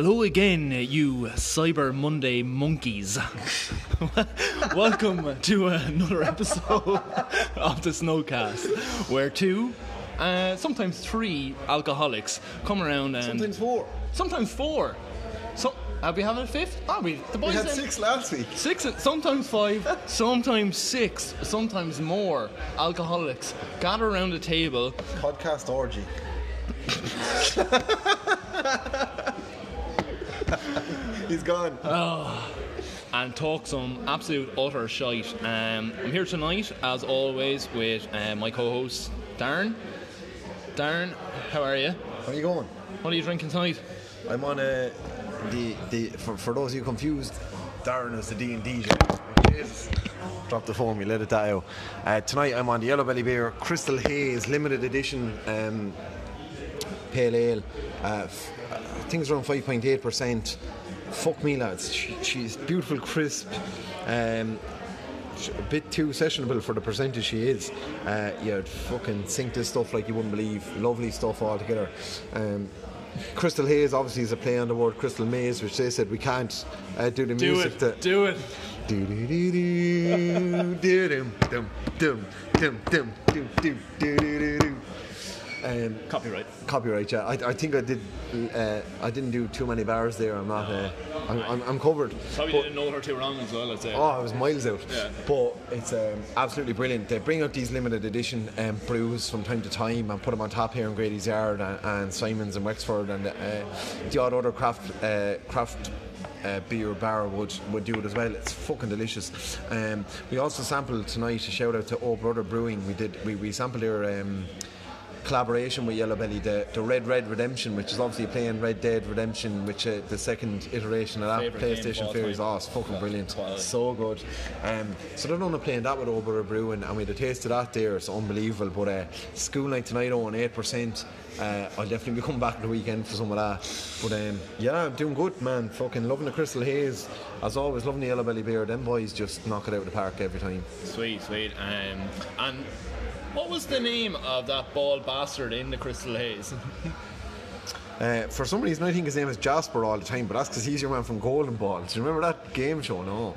Hello again, you Cyber Monday monkeys. Welcome to another episode of the Snowcast, where two, uh, sometimes three alcoholics come around and Sometimes four. sometimes four. So, are we having a fifth? Are we? The boys We had six last week. Six, sometimes five, sometimes six, sometimes more alcoholics gather around the table Podcast orgy. He's gone. and talk some absolute utter shite. Um, I'm here tonight, as always, with uh, my co-host Darren. Darren, how are you? Where are you going? What are you drinking tonight? I'm on a the the for, for those of you confused, Darren is the D and D. Drop the phone, we let it die out. Uh, tonight I'm on the Yellow Belly Beer Crystal Haze limited edition um, pale ale. Uh, f- uh, things around 5.8 percent. Fuck me, lads. She, she's beautiful, crisp. Um, a bit too sessionable for the percentage she is. Uh, yeah, fucking sink this stuff like you wouldn't believe. Lovely stuff altogether. Um, Crystal Haze obviously is a play on the word Crystal Maze, which they said we can't uh, do the Do music. it, that- do it. do do do do do dum dum dum dum dum dum dum do do do do. Um, Copyright. copyright, yeah. I, I think I did. Uh, I didn't do too many bars there. I'm not. Uh, I'm, I'm, I'm covered. Probably But- didn't know her too wrong as well, I'd say. Oh, I was miles out. Yeah. But it's um, absolutely brilliant. They bring out these limited edition um, brews from time to time and put them on top here in Grady's Yard and, and Simon's and Wexford and uh, the odd other craft uh, craft. Uh, beer bar would would do it as well. It's fucking delicious. Um, we also sampled tonight. A shout out to Oh Brother Brewing. We did we, we sampled their um, collaboration with Yellow Belly, the, the Red Red Redemption, which is obviously playing Red Dead Redemption, which uh, the second iteration of that Favourite PlayStation series. Oh, it's fucking brilliant. Quality. So good. Um, so they're only playing that with O Brother Brewing, and with the taste of that there, it's unbelievable. But uh, school night tonight on eight percent. Uh, I'll definitely be coming back the weekend for some of that. But um, yeah, I'm doing good, man. Fucking loving the Crystal Haze. As always, loving the Yellow Belly beer. Them boys just knock it out of the park every time. Sweet, sweet. Um, and what was the name of that bald bastard in the Crystal Haze? Uh, for some reason, I think his name is Jasper all the time, but that's because he's your man from Golden Balls. Do you remember that game show? No.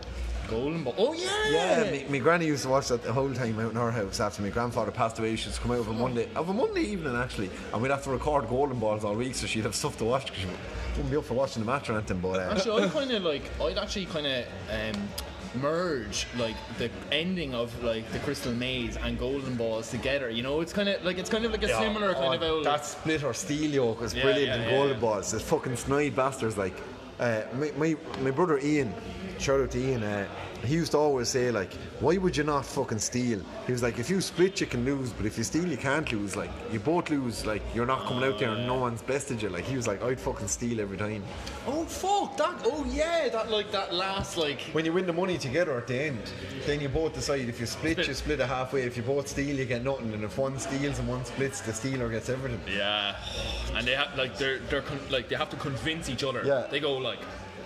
Golden Ball. Oh, yeah! Yeah, me, my granny used to watch that the whole time out in our house after my grandfather passed away. She'd come out of a Monday, of a Monday evening actually, and we'd have to record golden balls all week, so she'd have stuff to watch because she wouldn't be up for watching the match or anything. But uh, Actually, I kind of like, I'd actually kind of um, merge like the ending of like the Crystal Maze and Golden Balls together. You know, it's kind of like it's kind of like a similar kind oh, of oh, out. that split or steal yoke was Yeah, brilliant yeah, in yeah, golden yeah. balls. The fucking snide bastards like. Uh, my, my my brother Ian, shout out to Ian. Uh, he used to always say like, "Why would you not fucking steal?" He was like, "If you split, you can lose, but if you steal, you can't lose. Like you both lose. Like you're not coming out there and no one's bested you." Like he was like, "I'd fucking steal every time." Oh fuck that! Oh yeah, that like that last like. When you win the money together at the end, then you both decide if you split, Split. you split it halfway. If you both steal, you get nothing, and if one steals and one splits, the stealer gets everything. Yeah, and they have like they're they're con- like they have to convince each other. Yeah. They go like,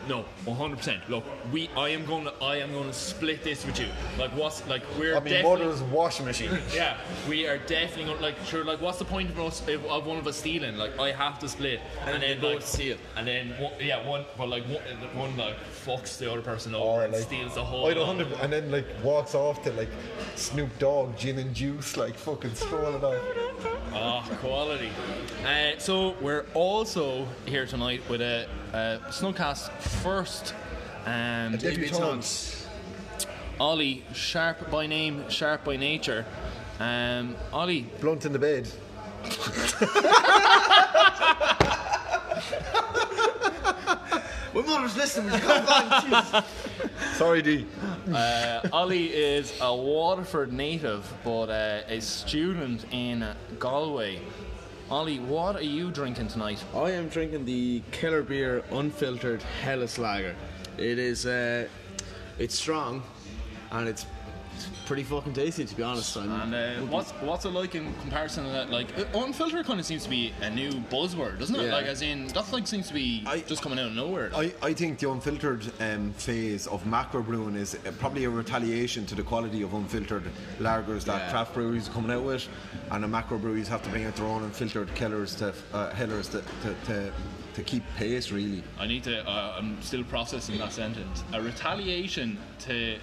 no, 100. percent Look, we I am going to I am going to split this with you. Like what's like we're I mean, definitely. mother's washing machine. Yeah, we are definitely gonna, like sure. Like, what's the point of us if, of one of us stealing? Like, I have to split, and, then like steal, and then one, yeah, one, but like one, one like fucks the other person over Or and like, steals the whole. I'd a lot. hundred, and then like walks off to like Snoop Dogg gin and juice, like fucking strolling off. Ah, quality. Uh, so we're also here tonight with a, a Snugcast first. Um, Debutante. Ollie, sharp by name, sharp by nature. Um, Ollie, Blunt in the bed. My mother's listening. Will you come on? Sorry, D. uh, Ollie is a Waterford native, but uh, a student in Galway. Ollie, what are you drinking tonight? I am drinking the Keller Beer Unfiltered Helles Lager. It is, uh, it's strong, and it's pretty fucking tasty to be honest. I'm, And uh, what's what's it like in comparison to that? Like uh, unfiltered kind of seems to be a new buzzword, doesn't it? Yeah. Like as in that's like seems to be I- just coming out of nowhere. I, I think the unfiltered um, phase of macro brewing is uh, probably a retaliation to the quality of unfiltered lagers that Yeah. craft breweries are coming out with, and the macro breweries have to bring out their own unfiltered killers to uh, hellers to, to, to, to keep pace really. I need to. Uh, I'm still processing that sentence. A retaliation to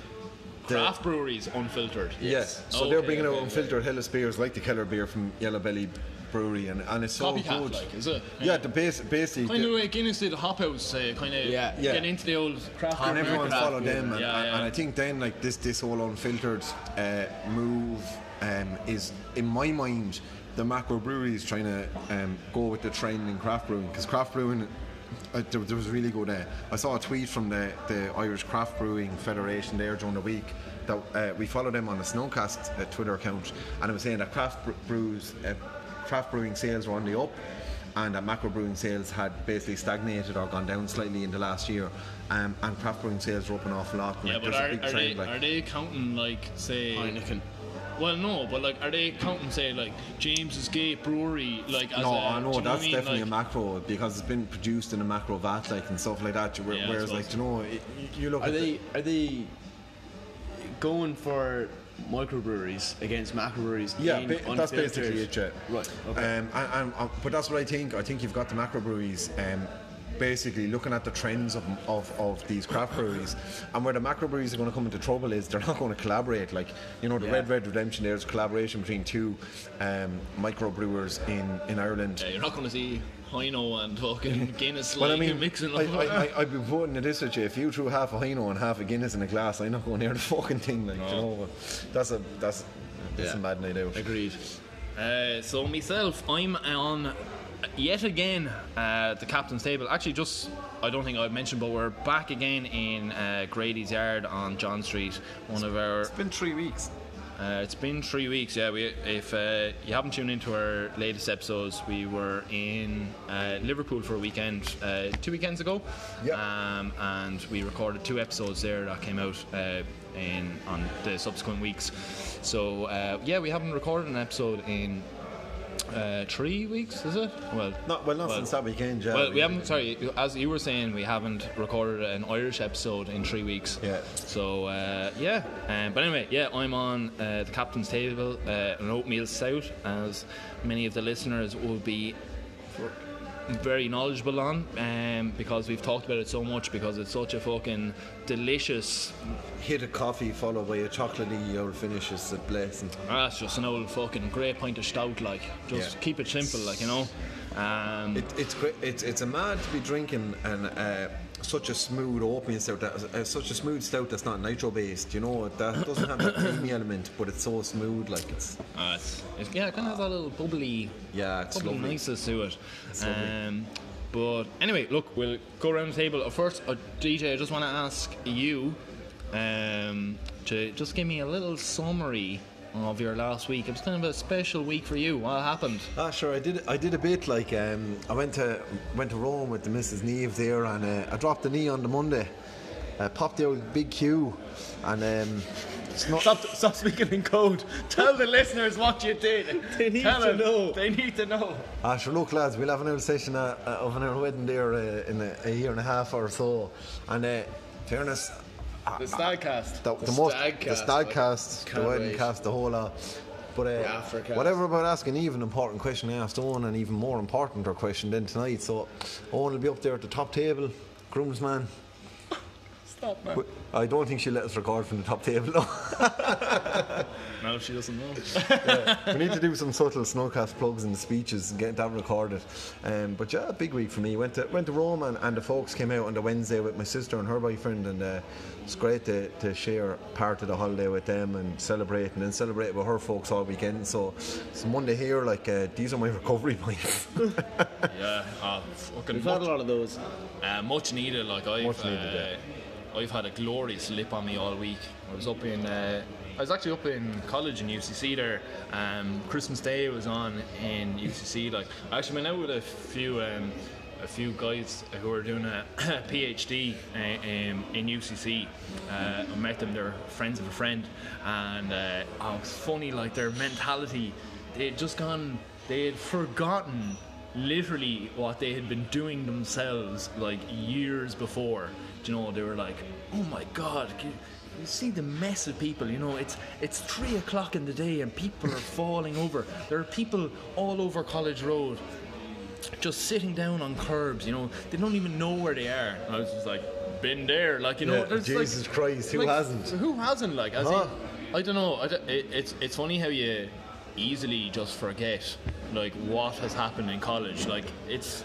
craft breweries unfiltered. Yes. So they're Okay, bringing out okay, unfiltered Helles beers like the Keller beer from Yellow Belly Brewery, and, and it's so Copycat, good. like, is it? Yeah, the base, basically. Kind the- of way Guinness did Hop House, uh, kind of Yeah. Yeah. get into the old craft and beer everyone market. follow them, and, Yeah, and- yeah. and I think then like this this whole unfiltered uh, move um, is in my mind the macro breweries trying to um, go with the trend in craft brewing because craft brewing. Uh, there, there was really good. Uh, I saw a tweet from the, the Irish Craft Brewing Federation there during the week that uh, we followed them on the Snowcast uh, Twitter account, and it was saying that craft brews, uh, craft brewing sales were on the up, and that macro brewing sales had basically stagnated or gone down slightly in the last year, um, and craft brewing sales were up an awful lot. and, Yeah, like, but there's a are, big are, trend, they, like- are they counting like say Heineken. Well, no, but like, are they counting say like James's Gate Brewery like as no, a? I do know you what that's I mean? definitely like, a macro because it's been produced in a macro vat like and stuff like that. where- Yeah, I Whereas, like you know, it, you look Are at they the, are they going for microbreweries against macrobreweries? Yeah, ba- that's basically it. Yeah. Right. Okay. Um, and, and, but that's what I think. I think you've got the macro breweries. Um, Basically, looking at the trends of, of, of these craft breweries, and where the macro breweries are going to come into trouble is they're not going to collaborate. Like you know, the Yeah. Red Red Redemption. There's a collaboration between two um, micro brewers in, in Ireland. yeah, you're not going to see Hino and fucking Guinness Well, I like mean, mixing I. I, I, I'd be voting at this with you. If you threw half a Hino and half a Guinness in a glass, I'm not going near the fucking thing. Like, you know, that's a that's that's Yeah. a mad night out. Agreed. Uh, so myself, I'm on yet again uh, the captain's table. Actually, just I don't think I've mentioned, but we're back again in uh, Grady's Yard on John Street. One of our It's been three weeks. Uh, it's been three weeks. Yeah, we, if uh, you haven't tuned into our latest episodes, we were in uh, Liverpool for a weekend uh, two weekends ago, Yep. um, and we recorded two episodes there that came out uh, in on the subsequent weeks. So uh, yeah, we haven't recorded an episode in uh, three weeks. Is it? Well, Not well, not since that weekend. Yeah, well, we haven't. Sorry, as you were saying, we haven't recorded an Irish episode in three weeks. Yeah. So uh, yeah, um, but anyway, yeah, I'm on uh, the captain's table, uh, an oatmeal stout, as many of the listeners will be very knowledgeable on, um, because we've talked about it so much because it's such a fucking delicious. hit a coffee followed by a chocolatey old finish is a blessing. Ah, it's just an old fucking great pint of stout, like just Yeah. keep it simple, like you know. Um, It, it's. It's it's a mad to be drinking and uh, such a smooth oatmeal stout. That, uh, such a smooth stout that's not nitro based. You know that doesn't have that creamy element, but it's so smooth. Like it's Uh, it's, it's, yeah, it kind of has that little bubbly, Yeah, it's bubbly lovely. niceness to it. Um, but anyway, look, we'll go around the table. First, uh, DJ, I just want to ask you, um, to just give me a little summary of your last week. It was kind of a special week for you. What happened? Ah, sure. I did. I did a bit like um, I went to went to Rome with the Mrs. Neve there, and uh, I dropped the knee on the Monday. Uh, popped the old big Q, and um, not. Stop, stop speaking in code. Tell the listeners what you did. They need Tell to them. know. They need to know. Ah, sure. Look, lads, we'll have another session uh, uh, of another wedding there uh, in a, a year and a half or so, and uh, fairness. Ah, The Stagcast. the, The the most, Stagcast, the stag cast, the can't wedding wait. cast, the whole lot. But uh, whatever about asking Eve an important question, I asked Owen an even more important question than tonight. So Owen will be up there at the top table, groomsman. Stop, man. I don't think she'll let us record from the top table. though. No, she doesn't know. we need to do some subtle snowcast plugs in the speeches and get that recorded. Um, but yeah, big week for me. Went to went to Rome and, and the folks came out on the Wednesday with my sister and her boyfriend, and uh, it's great to, to share part of the holiday with them and celebrate, and then celebrate with her folks all weekend. So it's Monday here, like uh, these are my recovery points. yeah, oh, fucking We've had a lot of those. uh, much needed. Like I've, Much needed, uh, yeah. I've had a glorious lip on me all week. I was up in, uh, I was actually up in college in UCC there. Um, Christmas Day was on in UCC. Like I actually went out with a few. Um, a few guys who are doing a PhD uh, um, in UCC. Uh, I met them; they're friends of a friend, and uh, oh, funny. Like their mentality, they had just gone. They had forgotten literally what they had been doing themselves like years before. You know, they were like, "Oh my God." You see the mess of people, you know. It's it's three o'clock in the day and people are falling over. There are people all over College Road just sitting down on curbs, you know, they don't even know where they are. I was just like, been there, like you know. Yeah, Jesus like, Christ, who like, hasn't? Who hasn't? Like, Huh? in, I don't know. I don't- it, it's it's funny how you easily just forget like what has happened in college. Like it's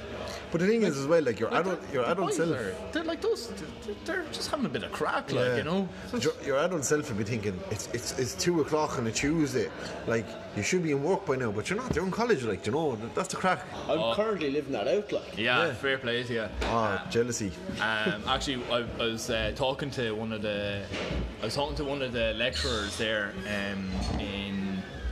but the thing is, as well, like your like, adult, the- your the adult self. are- they're like those. They're, they're just having a bit of crack, like Yeah. you know. Your, your adult self would be thinking it's it's it's two o'clock on a Tuesday. Like you should be in work by now, but you're not. You're in college, like you know. That's the crack. I'm currently living that out, like. Yeah, fair play to you. Ah, jealousy. Um, actually, I, I was uh, talking to one of the, I was talking to one of the lecturers there. Um, in,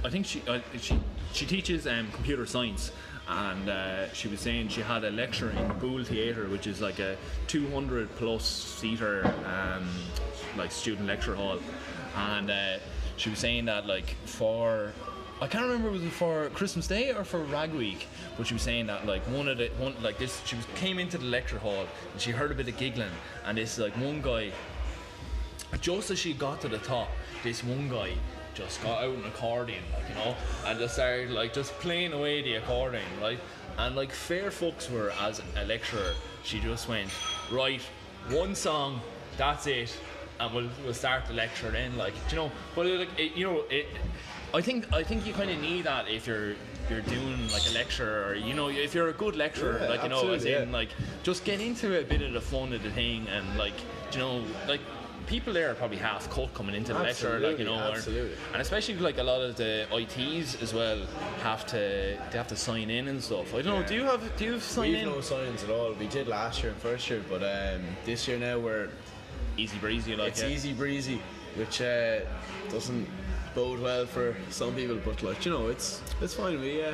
I think she uh, she she teaches um, computer science, and uh, she was saying she had a lecture in Boole Theatre, which is like a 200 plus seater, um, like student lecture hall, and uh, she was saying that like for I can't remember was it for Christmas Day or for Rag Week, but she was saying that like one of the one like this she was came into the lecture hall and she heard a bit of giggling and this like one guy just as she got to the top, this one guy just got out an accordion, like you know, and just started like just playing away the accordion, right? And like fair folks were as a lecturer, she just went right, one song, that's it, and we'll we'll start the lecture then, like you know. But like it, you know, it, I think I think you kind of need that if you're you're doing like a lecture or you know if you're a good lecturer, Yeah, like you know, as in yeah. like just get into a bit of the fun of the thing and like you know like people there are probably half cut coming into the lecture like you know Absolutely, absolutely. and especially like a lot of the ITs as well have to they have to sign in and stuff I don't know do you have do you have sign We've in no signs at all. We did last year and first year, but um, this year now we're easy breezy like it's yeah. easy breezy, which uh, doesn't bode well for some people. But like you know, it's it's fine. We uh,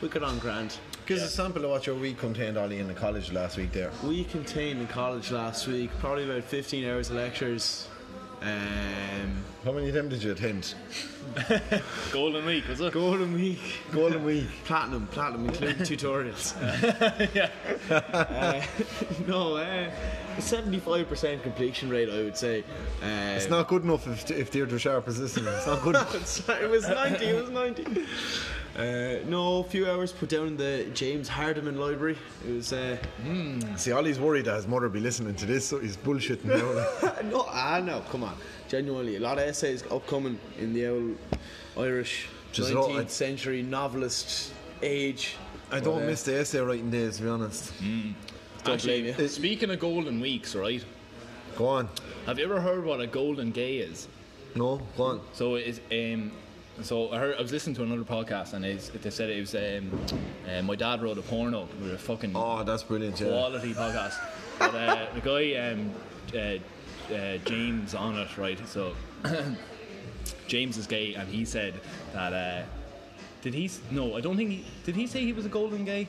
we got on grand. Give us a sample of what your week contained, Ollie, in the college last week there. We contained in college last week probably about 15 hours of lectures. Um, How many of them did you attend? golden week was it Golden Week. Golden week. Platinum, platinum, including tutorials. yeah. Uh, no, uh, 75% completion rate, I would say. Uh, It's not good enough if, if Deirdre Sharp is listening. It's not good enough. Sorry, it was 90, it was 90. Uh, no, a few hours put down in the James Hardiman Library. It was, uh, See, Ollie's worried that his mother be listening to this, so he's bullshitting now. no, ah, no, come on. Genuinely, a lot of essays upcoming in the old Irish Just 19th all- I- century novelist age. I don't But, uh, miss the essay writing days, to be honest. Don't blame you. speaking of golden weeks right Go on. have you ever heard what a golden gay is No, go on. So it's um, so I heard I was listening to another podcast and it's, they said it was um, uh, my dad wrote a porno with a fucking Oh, that's brilliant, yeah. quality podcast. But uh, the guy um, uh, uh, James on it, right? So James is gay, and he said that. Uh, did he? No, I don't think. He, did he say he was a golden gay?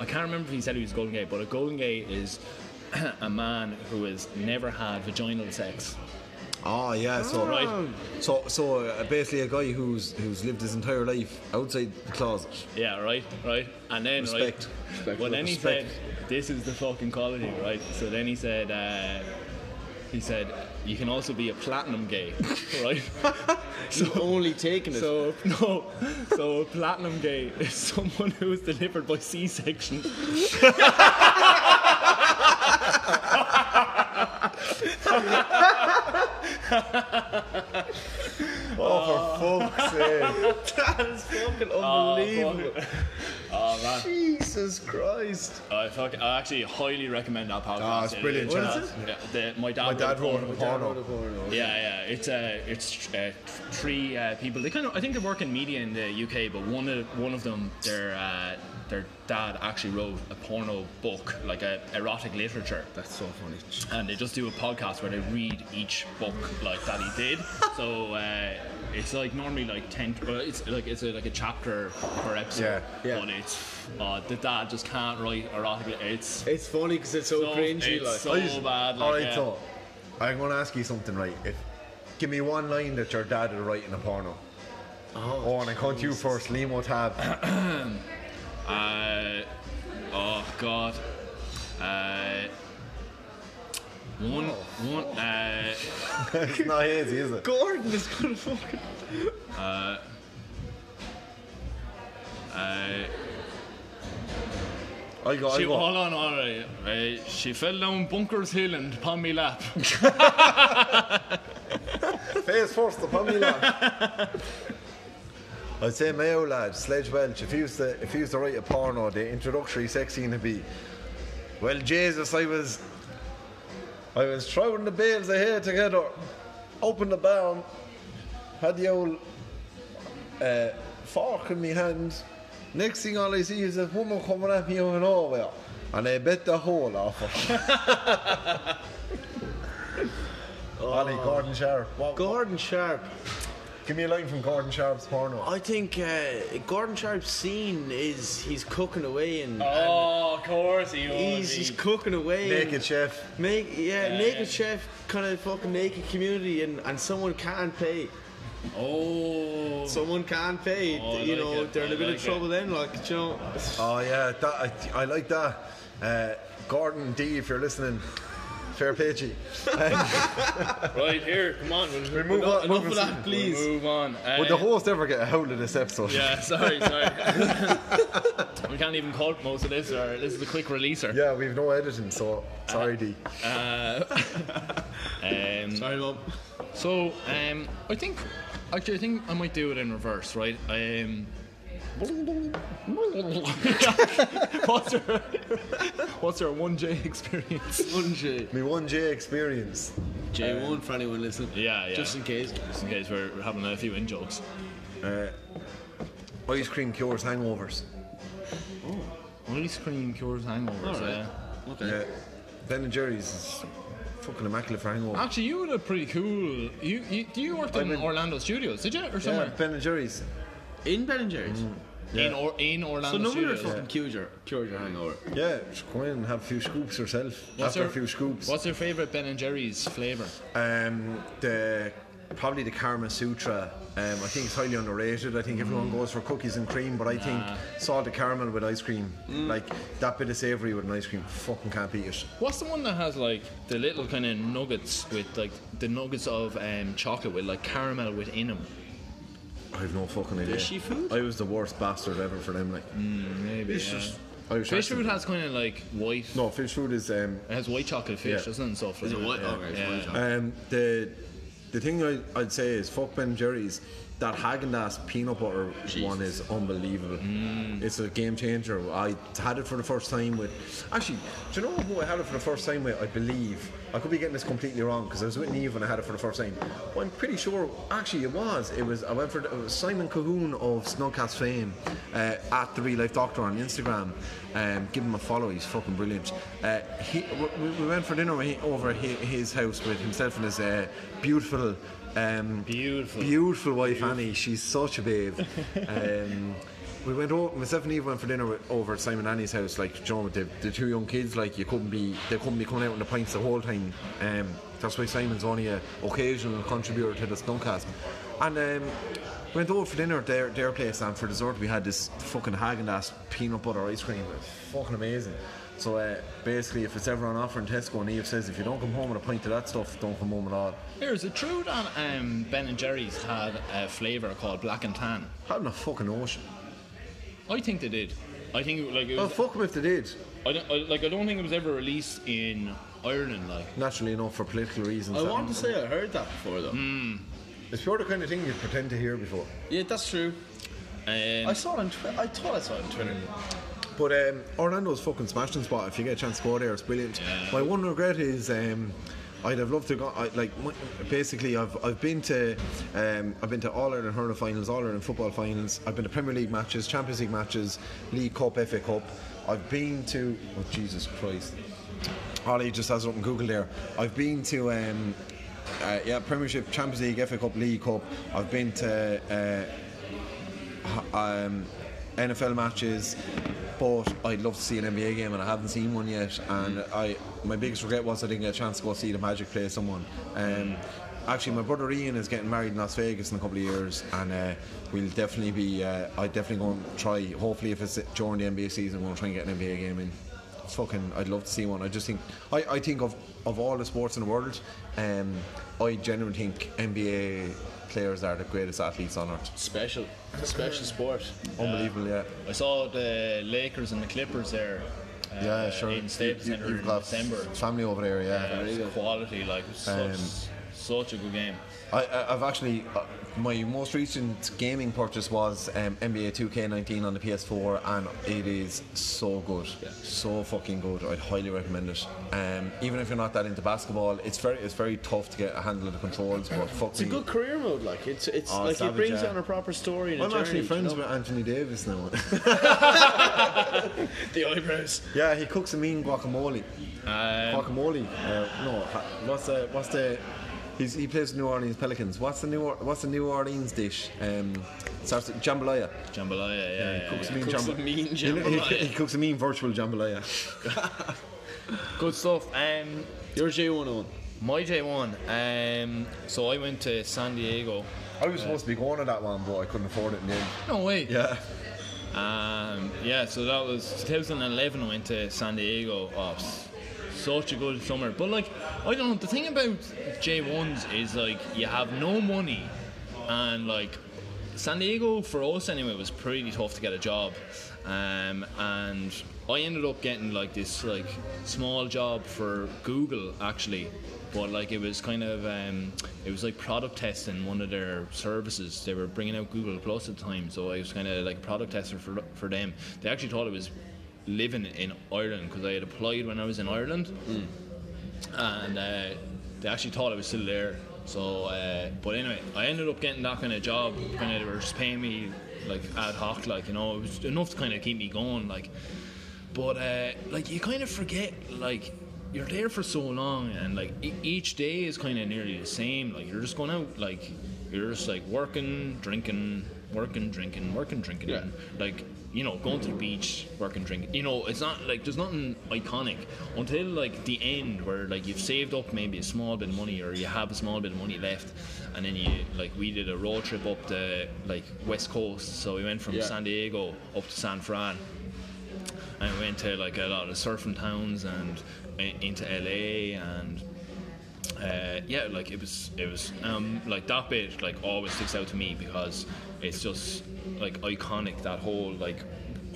I can't remember if he said he was golden gay, but a golden gay is a man who has never had vaginal sex. Oh yeah, so Right. So so uh, basically a guy who's who's lived his entire life outside the closet. Yeah, right, right. And then, Respect. right. Well, then he said, "This is the fucking quality, right?" So then he said, uh, "He said you can also be a platinum gay, right?" So only taking it. So no, so a platinum gay is someone who is delivered by C-section. Oh, for fuck's sake! that is fucking unbelievable. fuck. Oh man, Jesus Christ. I, fuck, I actually highly recommend that podcast. Oh, it's brilliant, It- What it's- yeah, the- my dad, My dad wrote porno. a porno. Yeah, yeah. It's uh, it's uh, three uh, people. They kind of, I think they work in media in the UK, but one of one of them, their uh, their dad actually wrote a porno book, like a erotic literature. That's so funny. and they just do a podcast where they read each book like that he did. so uh, it's like normally like ten, but it's like it's a, like a chapter per episode. Yeah, yeah. But it's uh, the dad just can't write erotic. It's It's funny because it's so, so, cringy. it's Like, so just- bad. Like, All right, yeah. so I'm going to ask you something, right? If give me one line that your dad would write in a porno. Oh, and I come to you first, Limo Tab. Uh, oh God. Uh, one, one. Uh, it's not easy, is it? Gordon is gonna fucking. uh, I go, I she, go. hold on, all right. Uh, she fell down Bunkers Hill and upon me lap. Face first, upon me, lad. I'd say Mayo lad, Sledge Welch, if he used to if he to write a porno, the introductory sex scene would be Well Jesus, I was I was throwing the bales of hay together, opened the barn, had the old uh, fork in my hand. Next thing all I see is a woman coming at me out of nowhere. And I bet the hole off her. Ollie Gordon Sharp. What- Gordon Sharp. Give me a line from Gordon Sharp's porno. I think uh, Gordon Sharp's scene is he's cooking away and, oh, of course he and he's, he's cooking away. and Naked chef. Make yeah, Yeah, naked yeah. chef kind of fucking naked community and, and someone can't pay. Oh. Someone can't pay. Oh, you like know, it, they're in a bit like of it. trouble then, like you know. Oh yeah, that I, I like that. Uh, Gordon D, if you're listening, fair play to you. Right here, come on. We'll, We move Enough, on. enough of that, please. move on. Uh, Would the host ever get a hold of this episode? Yeah, sorry, sorry. we can't even cut most of this, or this is a quick releaser. Yeah, we've no editing, so sorry, D. Uh, um, Sorry, mum. so, um, I think, actually, I think I might do it in reverse, right? Um, what's your what's your one J experience? One J. Me one J experience. J one for anyone listening. Yeah, yeah. Just in case. Just in case we're, we're having a few in jokes. Uh, ice cream cures hangovers. Oh, ice cream cures hangovers. Alright. Yeah. Okay. Yeah, Ben and Jerry's is fucking immaculate for hangover. Actually, you were a pretty cool. You, you you worked in been- Orlando Studios, did you, or somewhere? yeah, somewhere? Ben and Jerry's. In Ben and Jerry's. In or in So Orlando no wonder it Studios. fucking cured your, cured your hangover. Yeah, just go in and have a few scoops yourself. After your- a few scoops. What's your favourite Ben and Jerry's flavour? Um, the probably the Karamel Sutra. Um, I think it's highly underrated. I think everyone goes for cookies and cream, but I think salted caramel with ice cream, like that bit of savoury with an ice cream, fucking can't beat it. What's the one that has like the little kind of nuggets with like the nuggets of um, chocolate with like caramel within them? I have no fucking idea. Fishy food? I was the worst bastard ever for them. Like, Maybe. it's yeah. just Irish Fish accent. food has kind of like white. no Phish Food is um, It has white chocolate fish, Yeah. doesn't it? And stuff. Is it isn't white? Yeah. Okay, it's Yeah. white chocolate. um the the thing I, I'd say is fuck Ben Jerry's that Haagen Dazs peanut butter one is unbelievable. It's a game changer. I had it for the first time with. Actually, do you know who I had it for the first time with? I believe I could be getting this completely wrong because I was with Neve when I had it for the first time. Well, I'm pretty sure. Actually, it was. It was. I went for the, it was Simon Cahoon of Snugcast fame uh, at the Real Life Doctor on Instagram. Um, give him a follow. He's fucking brilliant. Uh, he, we, we went for dinner he- over his house with himself and his uh, beautiful. Um, Beautiful. beautiful wife Annie. She's such a babe. Um, we went over. Myself and Eve went for dinner with, over at Simon Annie's house. Like, know, with the, the two young kids, like you couldn't be, they couldn't be coming out in the pints the whole time. Um, that's why Simon's only a occasional contributor to the Snugcast. And um, went over for dinner at their, their place, and for dessert we had this fucking Haagen Dazs peanut butter ice cream. It was fucking amazing. So uh, basically, if it's ever on offer in Tesco, and Eve says if you don't come home with a pint of that stuff, don't come home at all. Here, is it true that um, Ben and Jerry's had a flavour called black and tan? Having a fucking ocean. I think they did. I think like it Well, was, fuck them if they did. I don't, I, like I don't think it was ever released in Ireland. Like Naturally enough, for political reasons. I that- want to say I heard that before though. It's pure the kind of thing you pretend to hear before. Yeah, that's true. um, I saw it on Twitter. I thought I saw it on Twitter. But um, Orlando's fucking smashing spot. If you get a chance to go there, it's brilliant. My one regret is um, I'd have loved to go. I, like basically, I've I've been to um, I've been to All Ireland hurling finals, All Ireland football finals. I've been to Premier League matches, Champions League matches, League Cup, FA Cup. I've been to oh Jesus Christ. Ollie just has it up on Google there. I've been to um, uh, yeah Premiership, Champions League, FA Cup, League Cup. I've been to. Uh, um, NFL matches, but I'd love to see an NBA game, and I haven't seen one yet. And I, my biggest regret was I didn't get a chance to go see the Magic play someone. Um, actually, my brother Ian is getting married in Las Vegas in a couple of years, and uh, we'll definitely be. Uh, I definitely going to try. Hopefully, if it's during the NBA season, we'll try and get an NBA game in. Fucking, I'd love to see one. I just think, I, I think of of all the sports in the world, um, I genuinely think NBA players are the greatest athletes on earth. special, special sport. Unbelievable, yeah. I saw the Lakers and the Clippers there. Uh, Yeah, sure. In Staples Centre in December. family over there, yeah. Quality, like such, Um, such a good game. I, I've actually uh, my most recent gaming purchase was um, NBA 2K19 on the PS4, and it is so good, so fucking good. I'd highly recommend it. Um, even if you're not that into basketball, it's very it's very tough to get a handle of the controls, but It's a good career mode. Like it's it's Oh, like savage, it brings yeah. on a proper story. And I'm a actually friends you know? with Anthony Davis now. The eyebrows. yeah, he cooks a mean guacamole. Um, guacamole. Uh, no, what's the what's the? He's, he plays New Orleans Pelicans. What's the New Or- What's the New Orleans dish? Um, starts with jambalaya. jambalaya, yeah. Yeah, yeah, he cooks yeah. a mean, Cooks jamba- a mean He- he- jambalaya. He, cooks a mean virtual jambalaya. Good stuff. Um, Your J101. my J1. Um, so I went to San Diego. I was supposed to be going to that one, but I couldn't afford it in the end. No way. Yeah. Um, yeah, so that was 2011. I went to San Diego. Oh, s- such a good summer. But like, I don't know. The thing about J1s is like you have no money, and like San Diego for us anyway was pretty tough to get a job. Um, and I ended up getting like this like small job for Google actually, but like it was kind of um, it was like product testing one of their services. They were bringing out Google Plus at the time, so I was kind of like a product tester for for them. They actually thought it was living in Ireland because I had applied when I was in Ireland, and uh, they actually thought I was still there. So, uh, but anyway, I ended up getting that kind of job. Kind of, they were just paying me like ad hoc, like you know, it was enough to kind of keep me going, like. But uh, like you kind of forget, like you're there for so long, and like e- each day is kind of nearly the same. Like you're just going out, like you're just like working, drinking, working, drinking, working, drinking. Yeah. like you know, going to the beach, working, drinking. You know, it's not like there's nothing iconic until like the end where like you've saved up maybe a small bit of money or you have a small bit of money left, and then you like we did a road trip up the like west coast. So we went from Yeah. San Diego up to San Fran and we went to like a lot of surfing towns and uh, into LA and uh, yeah, like it was it was um, like that bit like always sticks out to me because it's just like iconic that whole like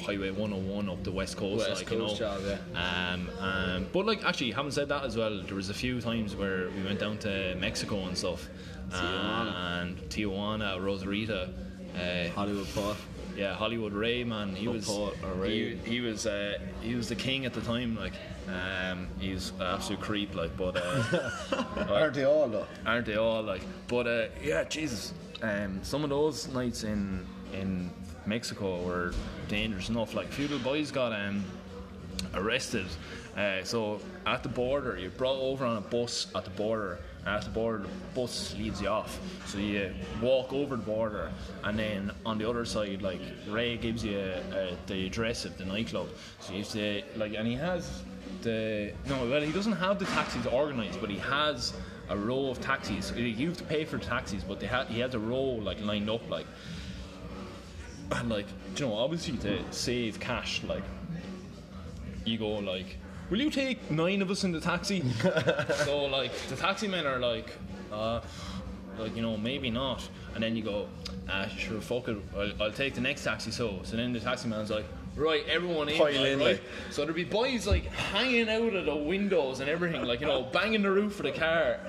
Highway 101 up the west coast, West like Coast you know. job, Um, um, but like actually, having said that as well, there was a few times where we went down to Mexico and stuff, Tijuana. and Tijuana, Rosarito. Uh, Hollywood Paul. Yeah, Hollywood Ray, man, he was he, he was uh, he was the king at the time. Like, um, he's an absolute creep. Like, but uh, Aren't they all though? aren't they all like? But uh, yeah, Jesus, um, some of those nights in in Mexico were dangerous enough. Like, few little boys got um, arrested. Uh, so at the border, you're brought over on a bus at the border. At the border, the bus leaves you off. So you walk over the border, and then on the other side, like Ray gives you uh, the address of the nightclub. So you have to like, and he has the no, well, he doesn't have the taxis organised, but he has a row of taxis. You have to pay for taxis, but they ha- he has a row like lined up, like and like you know, obviously to save cash, like you go like, will you take nine of us in the taxi? so like the taxi men are like, uh, like you know maybe not, and then you go, ah sure fuck it, I'll, I'll take the next taxi. So so then the taxi man's like. Right, everyone in, Pile like, in, right? like. So there'd be boys like hanging out of the windows and everything, like you know, banging the roof of the car,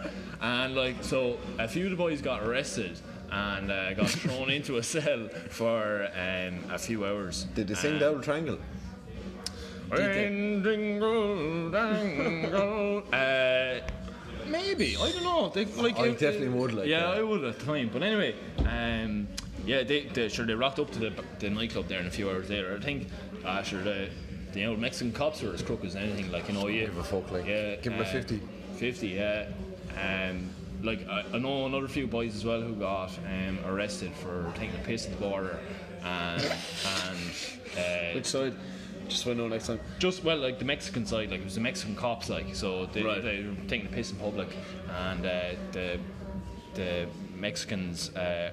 and like so a few of the boys got arrested and uh, got thrown into a cell for um, a few hours. Did they sing Um, Auld Triangle? Ring, dingle, dangle. uh, maybe I don't know. They, like, I it- definitely would, like, yeah, yeah. I would at the time. But anyway, um, yeah, they, they sure they rocked up to the, the nightclub there, and a few hours later, I think, uh, sure the the old Mexican cops were as crook as anything. Like you know, you Give a fuck, like, yeah, give 'em a uh, 50. Fifty, yeah. Um, like I, I know another few boys as well who got um, arrested for taking a piss at the border, and and uh, Which side? Just so I know next time. just well, like the Mexican side, like it was the Mexican cops, like so they, Right. they were taking the piss in public, and uh, the the Mexicans, uh,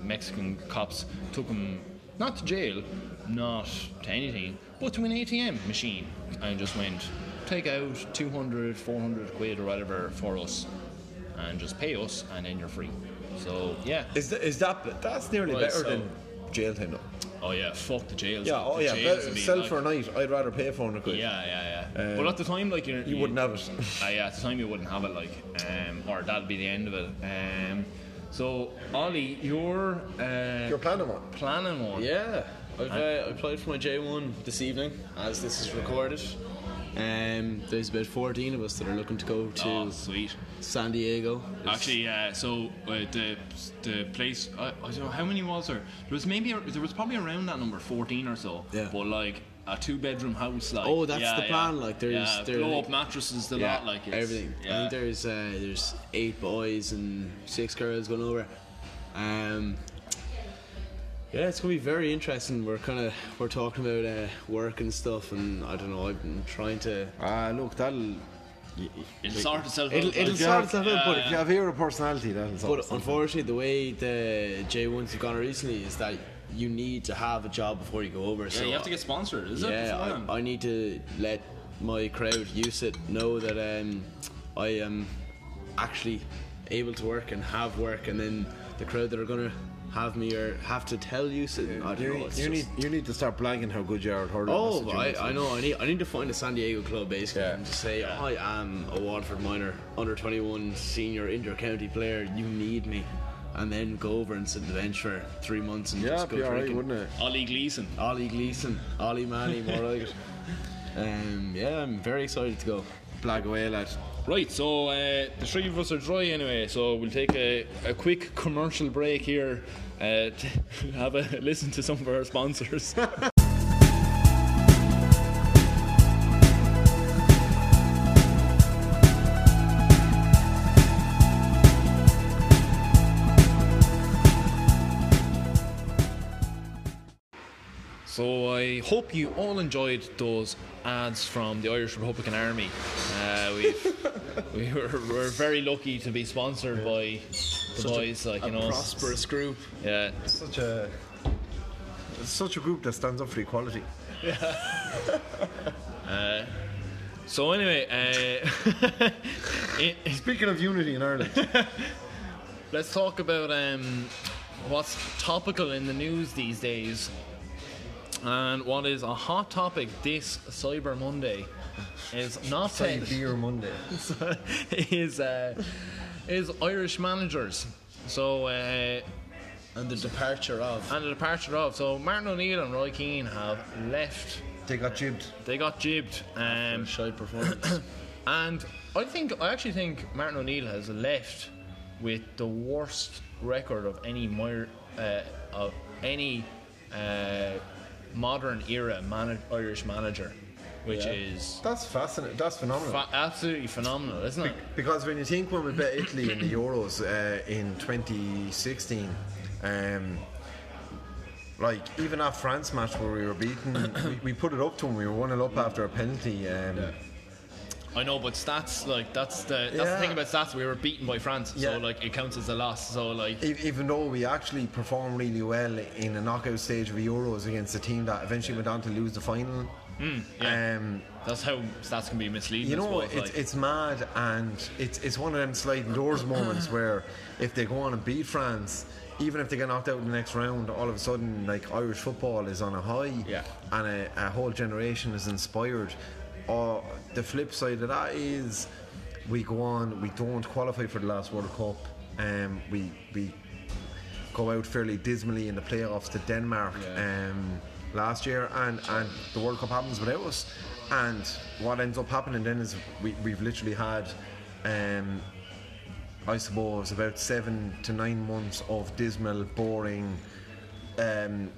Mexican cops took them not to jail, not to anything, but to an ATM machine, and just went take out 200, 400 quid or whatever for us, and just pay us, and then you're free. So yeah. Is that, is that that's nearly Right, better so- than jail time though? Oh yeah, fuck the jails. Yeah, oh the yeah, jails better, sell like- for a night. I'd rather pay for a quid. Yeah, yeah, yeah. Um, but at the time, like you're, you wouldn't have it. Uh, yeah, at the time you wouldn't have it, like, um, or that'd be the end of it. Um, so, Ollie, you're uh, You're planning one. planning one. Yeah, I've uh, applied for my J1 this evening as this is recorded. Um, there's about 14 of us that are looking to go to Oh, sweet. San Diego. There's- Actually, uh, so uh, the the place I, I don't know how many was there. There was maybe there was probably around that number fourteen or so. Yeah. But like a two bedroom house, like Oh, that's yeah, the yeah. plan, like, there's- yeah, there- blow up mattresses, the yeah, lot, like it's, everything. I Yeah. think there's uh, there's eight boys and six girls going over. Um, yeah, it's gonna be very interesting. We're kind of we're talking about uh, work and stuff, and I don't know. I've been trying to. Ah, look, that'll. It'll sort itself It'll- out. it'll like, If you sort have, itself out, but if you have hero personality, that'll sort But itself out. unfortunately, the way the J1s have gone recently is that you need to have a job before you go over. Yeah, so you have to get sponsored, is it? yeah. I, I need to let my crowd use it know that um, I am actually able to work and have work, and then the crowd that are gonna have me or have to tell you. So, I don't You, know. need, it's you need you need to start blagging how good you are at hurling. Oh, That's what you I, I know. I need I need to find a San Diego club basically Yeah. and just say I am a Waterford minor, under twenty one senior inter county player. You need me, and then go over and sit on the bench for three months and Yeah, just go be alright, drinking. wouldn't it? Ollie Gleason. Ollie Gleason, Ollie Manny, more like it. Um, yeah, I'm very excited to go. Blag away, lad. Right, so uh, the three of us are dry anyway, so we'll take a, a quick commercial break here uh, to have a listen to some of our sponsors. So I hope you all enjoyed those ads from the Irish Republican Army. Uh, we've, we were, we're very lucky to be sponsored by the boys, like you know. prosperous group. Yeah, Such a such a group that stands up for equality. Yeah. So anyway, uh, Speaking of unity in Ireland, let's talk about um, what's topical in the news these days. And what is a hot topic this Cyber Monday is not Say beer Monday. is uh, is Irish managers. So uh, And the departure of. and the departure of so Martin O'Neill and Roy Keane have left. They got jibbed. They got jibbed. Um, Shy performance. And I think I actually think Martin O'Neill has left with the worst record of any uh, of any uh, modern era man- Irish manager, which Yeah. is That's fascinating. That's phenomenal. fa- absolutely phenomenal, isn't it? Because when you think when we bet Italy in the Euros uh, in 2016, um, like even that France match where we were beaten, we, we put it up to them. We were one 0 up after a penalty. Um, I know, but stats like that's the that's the thing about stats. We were beaten by France, Yeah. so like it counts as a loss. So like e- Even though we actually performed really well in a knockout stage of the Euros against a team that eventually went on to lose the final. Hmm, yeah. Um, that's how stats can be misleading. you know, suppose, it's, like. it's mad, and it's it's one of them sliding doors moments where if they go on and beat France, even if they get knocked out in the next round, all of a sudden, like Irish football is on a high, Yeah. and a, a whole generation is inspired. Or the flip side of that is we go on, we don't qualify for the last World Cup, um, we we go out fairly dismally in the playoffs to Denmark um, last year, and, and the World Cup happens without us. And what ends up happening then is we, we've literally had, um, I suppose, about seven to nine months of dismal, boring, um,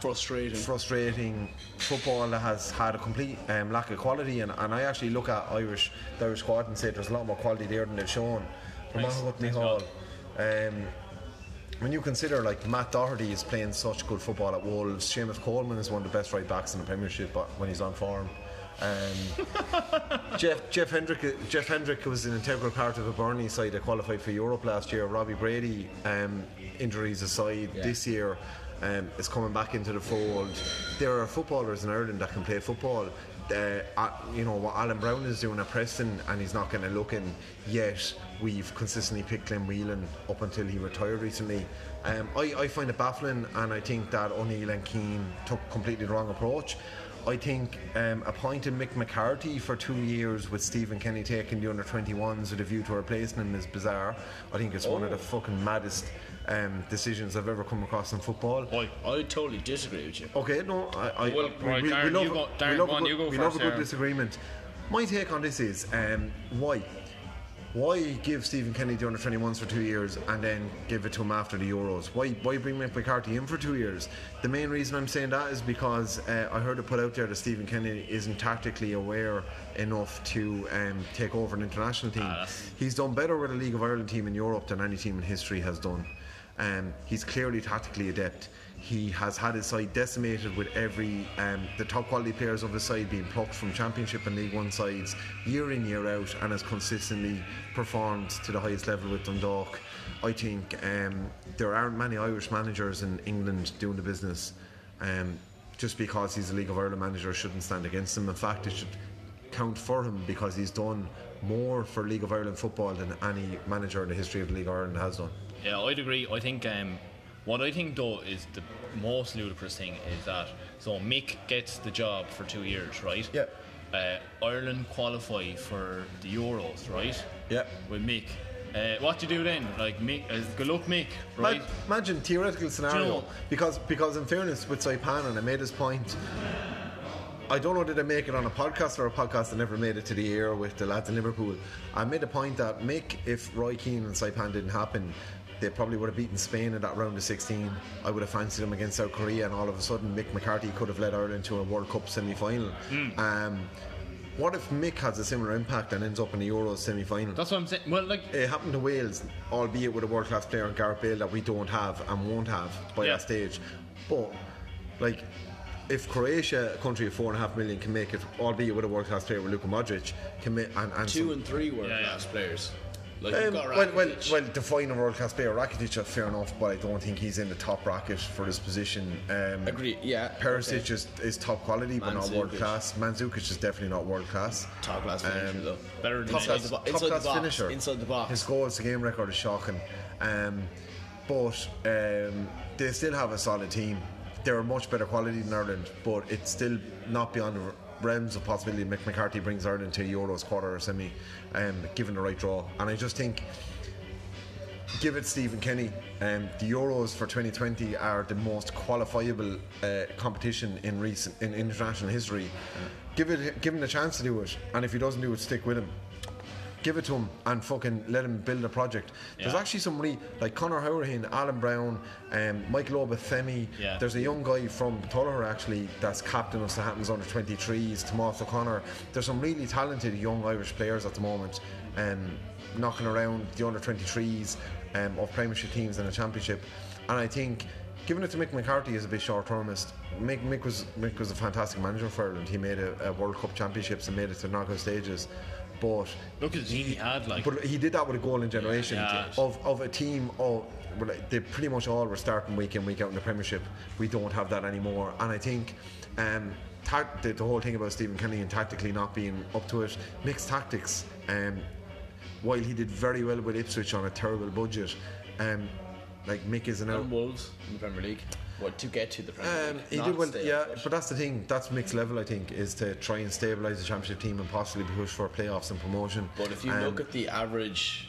Frustrating. frustrating football that has had a complete um, lack of quality. And, and I actually look at Irish, the Irish squad and say there's a lot more quality there than they've shown. From Thanks. Mahmoud Hall. Um, when you consider like Matt Doherty is playing such good football at Wolves, Seamus Coleman is one of the best right backs in the Premiership but when he's on form. Um, Jeff Jeff Hendrick Jeff Hendrick was an integral part of a Burnley side that qualified for Europe last year. Robbie Brady, um, injuries aside, this year um, is coming back into the fold. There are footballers in Ireland that can play football. Uh, you know what Alan Browne is doing at Preston, and he's not going to look in yet. We've consistently picked Glenn Whelan up until he retired recently. Um, I, I find it baffling, and I think that O'Neill and Keane took completely the wrong approach. I think um, appointing Mick McCarthy for two years with Stephen Kenny taking the under 21s with a view to replacing him is bizarre. I think it's one of the fucking maddest um, decisions I've ever come across in football. Oi. I totally disagree with you. Okay, no, I, I Well, right, we, we, love, you go- we love go a good, go we love a good disagreement. My take on this is um, why. Why give Stephen Kenny the under 21s for two years and then give it to him after the Euros? Why why bring Mick McCarthy in for two years? The main reason I'm saying that is because uh, I heard it put out there that Stephen Kenny isn't tactically aware enough to um, take over an international team. He's done better with a League of Ireland team in Europe than any team in history has done. Um, he's clearly tactically adept. He has had his side decimated with every um, the top quality players of his side being plucked from Championship and League One sides year in year out, and has consistently performed to the highest level with Dundalk. I think um, there aren't many Irish managers in England doing the business. Um, just because he's a League of Ireland manager shouldn't stand against him. In fact, it should count for him because he's done more for League of Ireland football than any manager in the history of the League of Ireland has done. Yeah, I'd agree. I think um, what I think though is the most ludicrous thing is that so Mick gets the job for two years, right? Yeah. Uh, Ireland qualify for the Euros, right? Yeah. With Mick. Uh, what do you do then? Like Mick, uh, good luck, Mick, right? Ma- Imagine theoretical scenario know- because because in fairness with Saipan and I made his point. I don't know did I make it on a podcast or a podcast that never made it to the air with the lads in Liverpool. I made a point that Mick, if Roy Keane and Saipan didn't happen, they probably would have beaten Spain in that round of 16. I would have fancied them against South Korea, and all of a sudden Mick McCarthy could have led Ireland to a World Cup semi-final. Hmm. Um, what if Mick has a similar impact and ends up in the Euros semi-final? That's what I'm saying. Well, like It happened to Wales, albeit with a world class player in Gareth Bale that we don't have and won't have by Yeah. that stage. But, like, if Croatia, a country of four and a half million, can make it, albeit with a world class player with Luka Modric, can make and, and Two some- and three world Yeah, yeah. class players. Like um, well, well, well, define a world class player. Rakitic, uh, fair enough, but I don't think he's in the top bracket for his position. Um, Agree, yeah, Perisic okay. is, is top quality, but not world class. Mandzukic is definitely not world class. top class finisher Um, though. better than top class, the top inside the box, finisher. inside the box. His goals to game record is shocking. Um, but um, they still have a solid team. they're a much better quality than Ireland, but it's still not beyond the realms of possibility. Mick McCarthy brings Ireland to Euros quarter or semi, um, given the right draw, and I just think give it Stephen Kenny. Um, the Euros for 2020 are the most qualifiable uh, competition in recent in international history. Give it, give him the chance to do it, and if he doesn't do it, stick with him. Give it to him and fucking let him build a project. There's actually some really like Conor Hourihane, Alan Browne, um, Michael Obafemi. Yeah. There's a young guy from Tuller actually that's captain of Southampton's under 23s, Tomas O'Connor. There's some really talented young Irish players at the moment, um, knocking around the under 23s um, of Premiership teams in the Championship. And I think giving it to Mick McCarthy is a bit short termist. Mick, Mick was Mick was a fantastic manager for Ireland. He made a, a World Cup championships and made it to knockout stages. But Look at he had, like. but he did that with a golden generation Yeah. of, of a team of they pretty much all were starting week in week out in the Premiership. We don't have that anymore, and I think um, the, the whole thing about Stephen Kenny and tactically not being up to it, mixed tactics. Um, while he did very well with Ipswich on a terrible budget, um, like Mick is an out. And Wolves in the Premier League. What to get to the Premier Um, League? he not did well, yeah, but that's the thing. That's mixed level, I think, is to try and stabilise the championship team and possibly push for playoffs and promotion. But if you Um, look at the average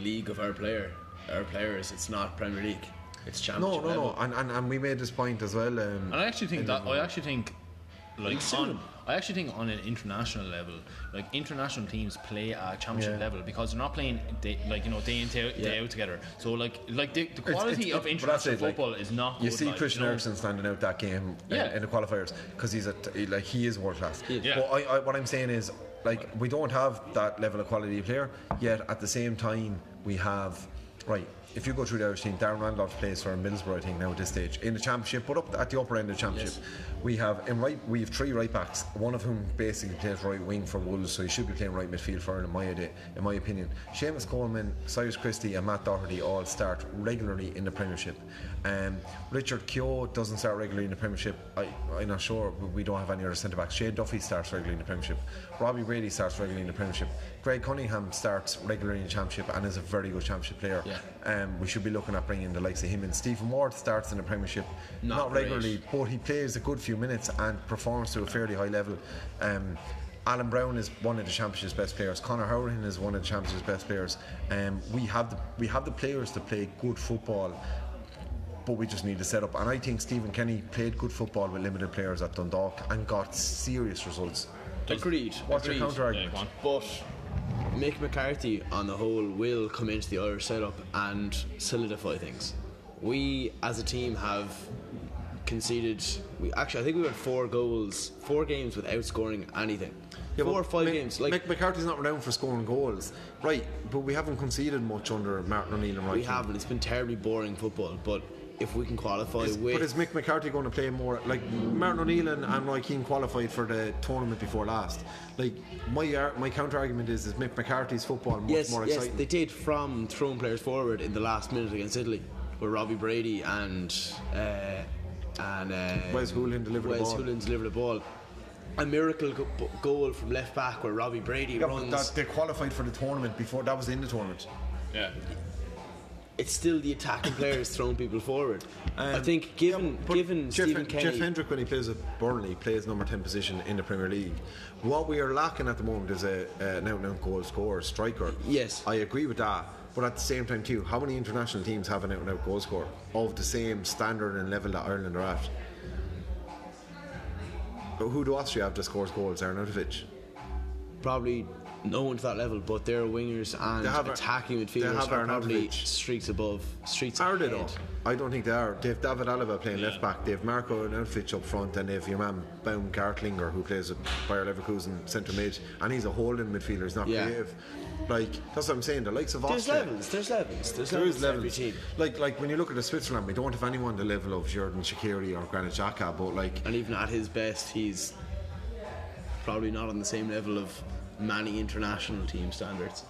league of our player, our players, it's not Premier League. It's Championship no, no, level. and, and, and we made this point as well. Um, And I actually think that I actually think like on, soon. I actually think on an international level, like international teams play at championship Yeah. level because they're not playing day, like you know day in day, day out together. So like like the, the quality it's- of it- but that's international it, like, football is not. You good, see like, Christian you know. Eriksen standing out that game Yeah. in the qualifiers because he's a t- like he is world class. Yeah. But I, I, what I'm saying is like we don't have that level of quality player yet. At the same time, we have right. If you go through the Irish team, Darren Randolph plays for Middlesbrough, I think now at this stage in the championship, but up at the upper end of the championship, we have in right we have three right backs, one of whom basically plays right wing for Wolves, so he should be playing right midfield for Ireland, in my idea, in my opinion. Seamus Coleman, Cyrus Christie, and Matt Doherty all start regularly in the Premiership. Um, Richard Keogh doesn't start regularly in the Premiership. I, I'm not sure. but We don't have any other centre backs. Shane Duffy starts regularly in the Premiership. Robbie Brady starts regularly in the Premiership. Greg Cunningham starts regularly in the Championship and is a very good Championship player. Yeah. Um, we should be looking at bringing the likes of him. And Stephen Ward starts in the Premiership, Not not, regularly, but he plays a good few minutes and performs to a fairly high level. Um, Alan Browne is one of the championship's best players. Conor Hourihane is one of the championship's best players. Um, we have the we have the players to play good football, but we just need to set up. And I think Stephen Kenny played good football with limited players at Dundalk and got serious results. Agreed. What's your agreed. counter argument? Yeah, But Mick McCarthy, on the whole, will come into the Irish setup and solidify things. We, as a team, have conceded. We actually, I think we had four goals, four games without scoring anything. Yeah, four or five games. Like Mick McCarthy's not renowned for scoring goals, right? But we haven't conceded much under Martin O'Neill and Roy we haven't. It's been terribly boring football. But if we can qualify Is- with, but is Mick McCarthy going to play more? Like Martin O'Neill and, and Roy Keane qualified for the tournament before last. Like my ar- my counter argument is is Mick McCarthy's football much yes, more yes, exciting. they did from throwing players forward in the last minute against Italy, where Robbie Brady and uh, and uh, Wes Hoolahan delivered the ball. Hoolahan delivered the ball. A miracle go- goal from left back where Robbie Brady Yeah, runs. that, they qualified for the tournament before that was in the tournament. Yeah. It's still the attacking players throwing people forward. I Um, think given yeah, given Jeff, Stephen Kenny, Jeff Hendrick when he plays at Burnley plays number ten position in the Premier League. What we are lacking at the moment is a, a an out-and-out goal scorer, striker. Yes. I agree with that. But at the same time too, how many international teams have an out-and-out goal scorer of the same standard and level that Ireland are at? But Who do Austria have that scores goals? Arnautovic. probably no one to that level, but their wingers and They have attacking they midfielders have are probably streets above, streets Are they though? I don't think they are. They have David Alaba playing left back. They have Marko Arnautovic up front, and they have your man Baumgartlinger who plays at Bayer Leverkusen centre mid, and he's a holding midfielder. He's not Yeah. creative. Like that's what I'm saying. The likes of There's levels. There's levels. There's There levels. is to every levels. team. Like like when you look at the Switzerland, we don't have anyone the level of Xherdan Shaqiri or Granit Xhaka, but like And even at his best, he's probably not on the same level of many international team standards.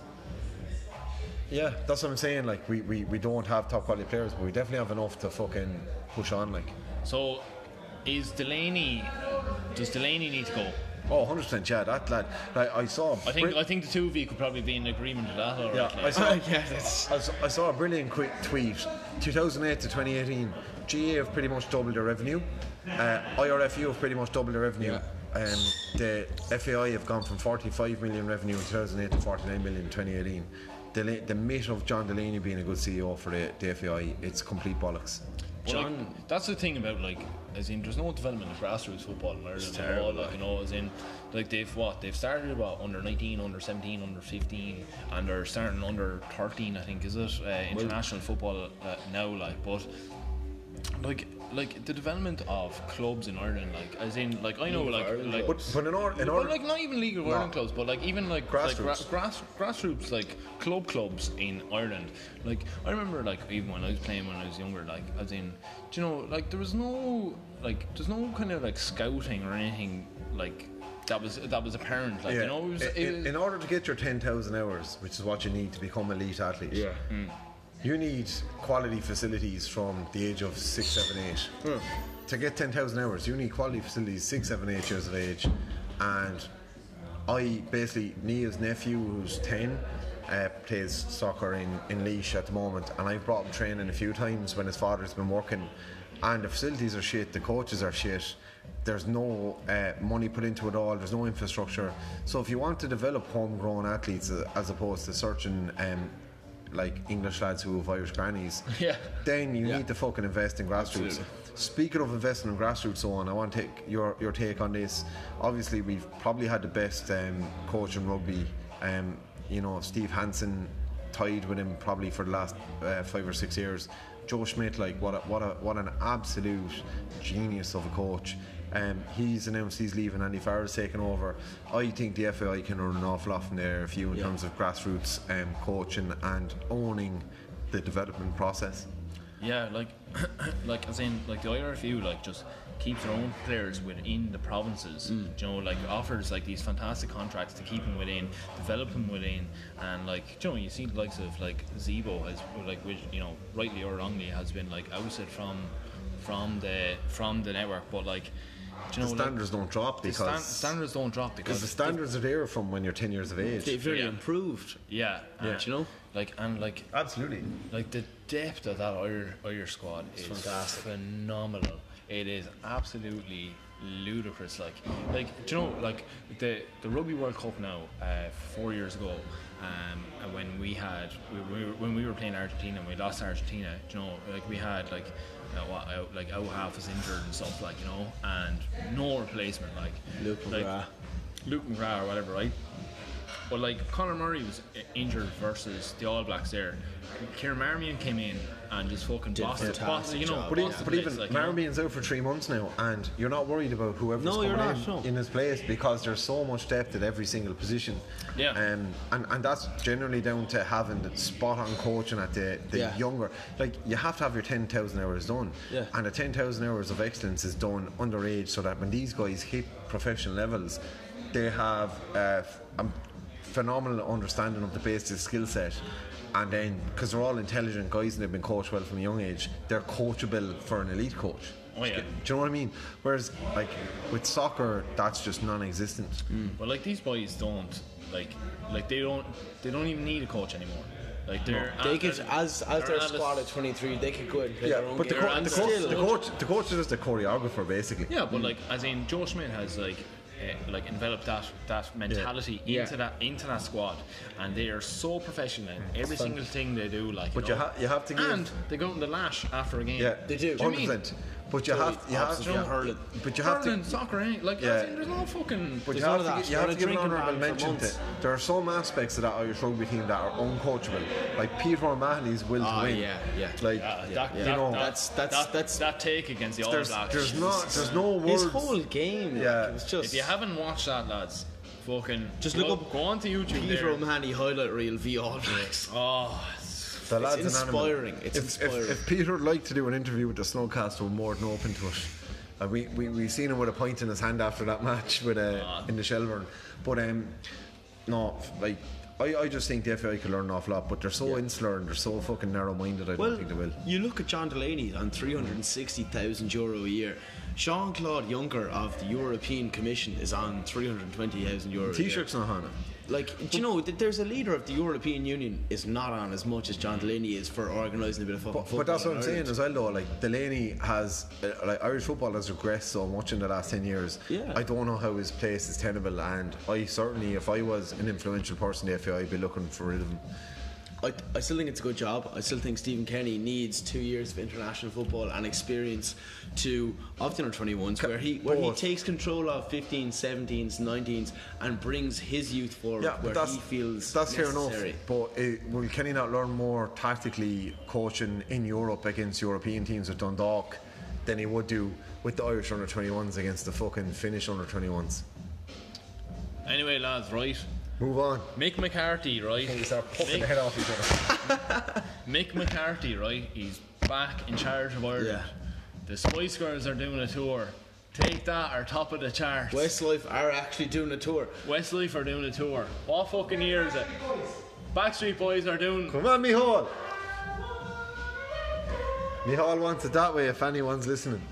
yeah, that's what I'm saying. Like we, we, we don't have top quality players, but we definitely have enough to fucking push on. Like So, is Delaney? Does Delaney need to go? Oh, 100 percent. Yeah, that lad. Like, I saw. I think I think the two of you could probably be in agreement with that. All right, Yeah, like. I saw, yeah, that's- I saw. I saw a brilliant quick tweet. 2008 to 2018, GAA have pretty much doubled their revenue. Uh, IRFU have pretty much doubled their revenue. Um, the FAI have gone from 45 million revenue in 2008 to 49 million in 2018. The, la- the myth of John Delaney being a good CEO for the, the FAI, it's complete bollocks. Well, like, that's the thing about like, as in, there's no development of grassroots football in Ireland at all. Like, you know, as in, like they've what they've started what under 19, under 17, under 15, and they're starting under 13. I think is it uh, international football uh, now. Like, but like like the development of clubs in Ireland, like as in like I know like like. But, but in, or, in but order, like not even league of Ireland clubs, but like even like like gra- Grassroots. grass grassroots like club clubs in Ireland. Like I remember like even when I was playing when I was younger, like as in do you know like there was no like there's no kind of like scouting or anything like that was that was apparent. Like yeah, you know it was, in, it was in order to get your 10,000 hours, which is what you need to become elite athlete. Yeah. Mm. You need quality facilities from the age of six, seven, eight. To get 10,000 hours, you need quality facilities six, seven, eight years of age. And I basically, Neil's nephew, who's 10, uh, plays soccer in, in Laois at the moment. And I've brought him training a few times when his father's been working. And the facilities are shit, the coaches are shit. There's no uh, money put into it all. There's no infrastructure. So if you want to develop homegrown athletes uh, as opposed to searching um, like English lads who have Irish grannies, Yeah. then you need to fucking invest in grassroots. Speaking of investing in grassroots, so on, I want to take your your take on this. Obviously, we've probably had the best um, coach in rugby. Um, you know, Steve Hansen tied with him probably for the last uh, five or six years. Joe Schmidt, like what a, what a, what an absolute genius of a coach. Um, he's announced he's leaving. Andy Farrell's taken over. I think the FAI can run an awful lot from there, a few in terms of grassroots um, coaching and owning the development process. Yeah, like, like as in like the IRFU, like just keeps their own players within the provinces. Mm. You know, like offers like these fantastic contracts to keep them within, develop them within, and like you know, you see the likes of like Zebo has like which you know rightly or wrongly has been like ousted from from the from the network, but like. Do You The know, like, standards don't drop the because stan- standards don't drop because because the standards are there from when you're 10 years of age. They've really Yeah. improved. Yeah, Yeah. you know? like and like Absolutely. like the depth of that Irish, Irish squad is fantastic. phenomenal. It is absolutely ludicrous. Like, like do you know, like the the Rugby World Cup now, uh, four years ago, um, when we had we, we were, when we were playing Argentina, and we lost Argentina. do You know, like we had like. What, like our half is injured and stuff like you know and no replacement like Luke like, McGrath. Luke McGrath or whatever right but like Conor Murray was injured versus the All Blacks there. Kieran Marmion came in and just fucking Did bossed it, fantastic bossed, you know, job. But, bossed but even like, you know. Out for three months now, and you're not worried about whoever's No, coming you're not, in, no. in his place because there's so much depth at every single position. Yeah. Um, and, and that's generally down to having the spot on coaching at the, the Yeah. younger. Like, you have to have your 10,000 hours done. Yeah. And the 10,000 hours of excellence is done underage so that when these guys hit professional levels, they have uh, f- a phenomenal understanding of the basic skill set. And then, because they're all intelligent guys and they've been coached well from a young age, they're coachable for an elite coach. Oh, yeah. Do you know what I mean? Whereas, like with soccer, that's just non-existent. Mm. But like these boys don't like like they don't they don't even need a coach anymore. Like they're They could, as as their squad at 23, they could go out and play Yeah, their own but the, game. co- and the, coach, still- the coach, the coach is just a choreographer, basically. Yeah, but mm. like as in Joe Schmidt has like uh, like enveloped that that mentality Yeah. into that into that squad, and they are so professional in every single thing they do. Like, But you, you know. ha- you have to give- and they go in the lash after a game. Yeah, They do. Do you mean? 100%. But you have, you have, opposite you from hurling. but you have to, soccer, ain't like Yeah. there's no fucking. But you have, to, of you have to give an honourable mention to months. there are some aspects of that Irish rugby team that are uncoachable, like Peter O'Mahony's will Ah, to win. yeah, yeah. Like Uh, you that, yeah. that, know, that, That's- that's- that, that's- that take against the All there's, Blacks. there's not there's no words. His whole game, Yeah. like, it just. If you haven't watched that, lads, fucking Just go, look up Go on to YouTube. Peter there. O'Mahony highlight reel v All Blacks. Oh, it's- the lad's animal. inspiring, it's if, inspiring. If, if Peter would like to do an interview with the Snugcast, we're more than open to it. Uh, we we we seen him with a pint in his hand after that match with uh, Ah. in the Shelburne. But um, no, like I, I just think the FAI could learn an awful lot, but they're so insular and they're so fucking narrow-minded. I Well, don't think they will. you look at John Delaney on 360,000 euro a year. Jean Claude Juncker of the European Commission is on 320,000 euro. a year. T-shirts not Hannah. Like, do you know that there's a leader of the European Union is not on as much as John Delaney is for organising a bit of fucking But, football. but that's what I'm saying as well, though. Like Delaney has, uh, like Irish football has regressed so much in the last ten years. Yeah. I don't know how his place is tenable, and I certainly, if I was an influential person in the FAI, I'd be looking for rid of him. I, I still think it's a good job. I still think Stephen Kenny needs two years of international football and experience to of the under 21s where he where he takes control of 15s, 17s, 19s and brings his youth forward Yeah, where but that's he feels that's fair enough. But uh, will Kenny not learn more tactically coaching in Europe against European teams with Dundalk than he would do with the Irish under 21s against the fucking Finnish under 21s? Anyway, lads, right. Move on. Mick McCarthy, right? They start puffing Mick, the head off each other. Mick McCarthy, right? He's back in charge of Ireland. Yeah. The Spice Girls are doing a tour. Take that, or top of the charts. Westlife are actually doing a tour. Westlife are doing a tour. What fucking year is it? Backstreet Boys are doing. Come on, Mihal. Mihal wants it that way if anyone's listening.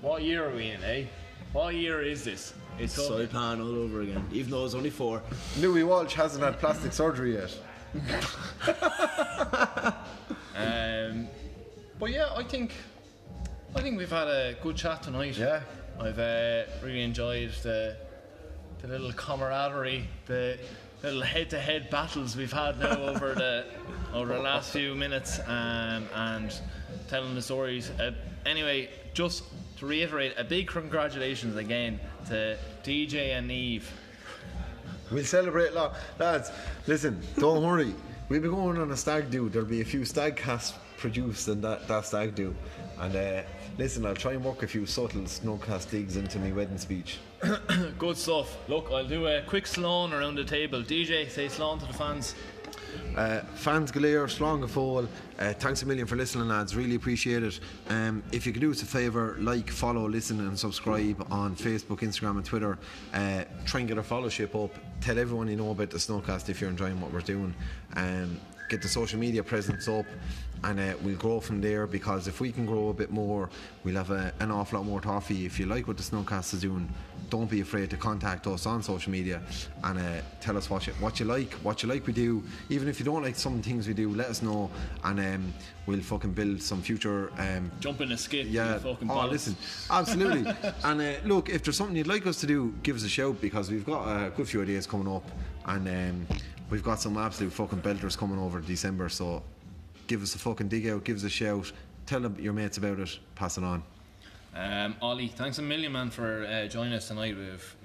What year are we in, eh? What year is this? It's up. Saipan all over again, even though it's only four. Louis Walsh hasn't had plastic surgery yet. Um, but yeah, I think I think we've had a good chat tonight. Yeah. I've uh, really enjoyed the the little camaraderie, the little head-to-head battles we've had now over the over the last few minutes, um, and telling the stories. Uh, anyway, just to reiterate, a big congratulations again to DJ and Eve. We'll celebrate long. Lads, listen, don't worry. We'll be going on a stag do. There'll be a few stag casts produced in that, that stag do. And uh, listen, I'll try and work a few subtle Snugcast digs into my wedding speech. Good stuff. Look, I'll do a quick salon around the table. DJ, say salon to the fans. Uh, fans Galere, Strong of Fall, uh, thanks a million for listening, lads. Really appreciate it. Um, if you could do us a favour, like, follow, listen, and subscribe on Facebook, Instagram, and Twitter. Uh, try and get our followship up. Tell everyone you know about the Snugcast if you're enjoying what we're doing. Um, get the social media presence up, and uh, we'll grow from there. Because if we can grow a bit more, we'll have a, an awful lot more toffee. If you like what the Snugcast is doing, don't be afraid to contact us on social media and uh, tell us what you what you like, what you like we do. Even if you don't like some things we do, let us know, and um, we'll fucking build some future. Um, Jump in a skip. yeah. fucking oh, bollocks. listen, absolutely. and uh, look, if there's something you'd like us to do, give us a shout because we've got a good few ideas coming up, and um, we've got some absolute fucking belters coming over December. So give us a fucking dig out, give us a shout, tell your mates about it, pass it on. Um, Ollie, thanks a million, man, for uh, joining us tonight. We've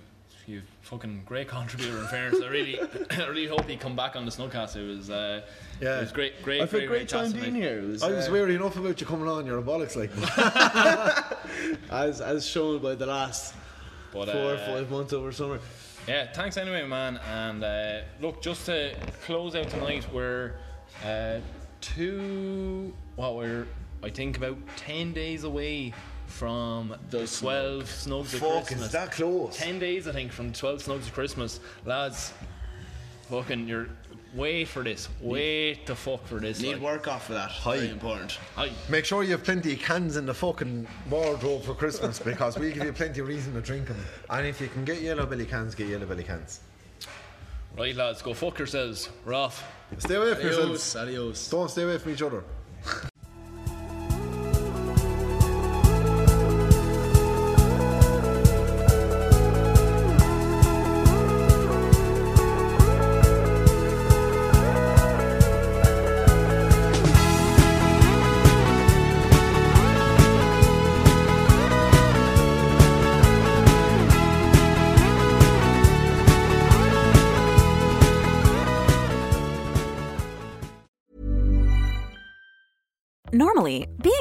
you fucking great contributor in fairness. I really, I really hope you come back on the Snugcast. It was, uh, Yeah. it was great, great, I've had great, a great time being here. Was, I was uh, wary enough about you coming on. You're a bollocks like. as as shown by the last But, four or uh, five months over summer. Yeah, thanks anyway, man. And uh, look, just to close out tonight, we're uh, two. What we're, I think, about ten days away from the twelve snugs of Fuck, Christmas. is that close? Ten days, I think, from twelve snugs of Christmas, lads. Fucking, you're wait for this. Wait the fuck for this. Need like. work off for that. Hi. Very important. Aye. Make sure you have plenty of cans in the fucking wardrobe for Christmas because we give you plenty of reason to drink them. And if you can get yellow belly cans, get yellow belly cans. Right, lads, go fuck yourselves. We're off. Stay away from yourselves. Adios. Adios. Don't stay away from each other.